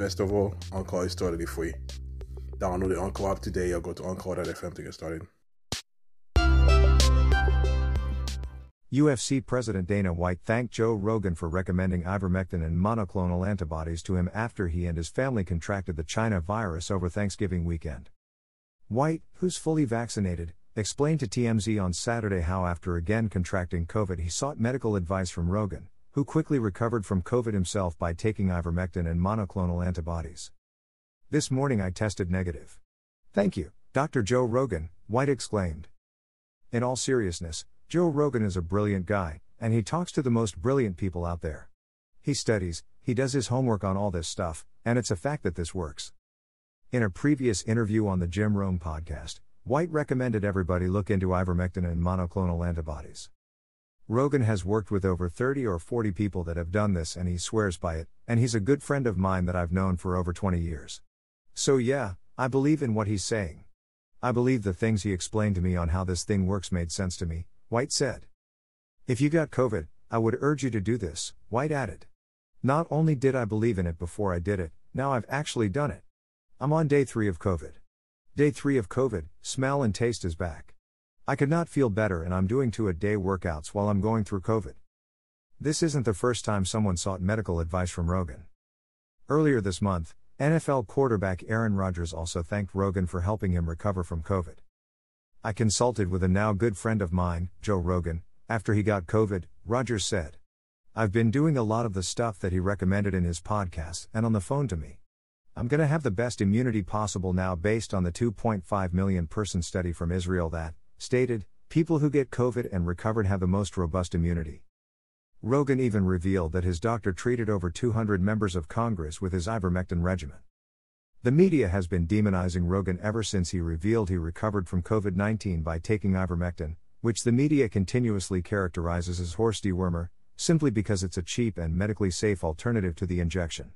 Best of all, Anchor is totally free. Download the Anchor app today or go to Anchor.fm to get started. UFC President Dana White thanked Joe Rogan for recommending ivermectin and monoclonal antibodies to him after he and his family contracted the China virus over Thanksgiving weekend. White, who's fully vaccinated, explained to TMZ on Saturday how, after again contracting COVID, he sought medical advice from Rogan, who quickly recovered from COVID himself by taking ivermectin and monoclonal antibodies. This morning I tested negative. Thank you, Dr. Joe Rogan, White exclaimed. In all seriousness, Joe Rogan is a brilliant guy, and he talks to the most brilliant people out there. He studies, he does his homework on all this stuff, and it's a fact that this works. In a previous interview on the Jim Rome podcast, White recommended everybody look into ivermectin and monoclonal antibodies. Rogan has worked with over 30 or 40 people that have done this and he swears by it, and he's a good friend of mine that I've known for over 20 years. So, yeah, I believe in what he's saying. I believe the things he explained to me on how this thing works made sense to me, White said. If you got COVID, I would urge you to do this, White added. Not only did I believe in it before I did it, now I've actually done it. I'm on day 3 of COVID. Day 3 of COVID, smell and taste is back. I could not feel better and I'm doing two a day workouts while I'm going through COVID. This isn't the first time someone sought medical advice from Rogan. Earlier this month, NFL quarterback Aaron Rodgers also thanked Rogan for helping him recover from COVID. I consulted with a now good friend of mine, Joe Rogan, after he got COVID, Rodgers said. I've been doing a lot of the stuff that he recommended in his podcast and on the phone to me. I'm going to have the best immunity possible now based on the 2.5 million person study from Israel that, stated, people who get COVID and recovered have the most robust immunity. Rogan even revealed that his doctor treated over 200 members of Congress with his ivermectin regimen. The media has been demonizing Rogan ever since he revealed he recovered from COVID 19 by taking ivermectin, which the media continuously characterizes as horse dewormer, simply because it's a cheap and medically safe alternative to the injection.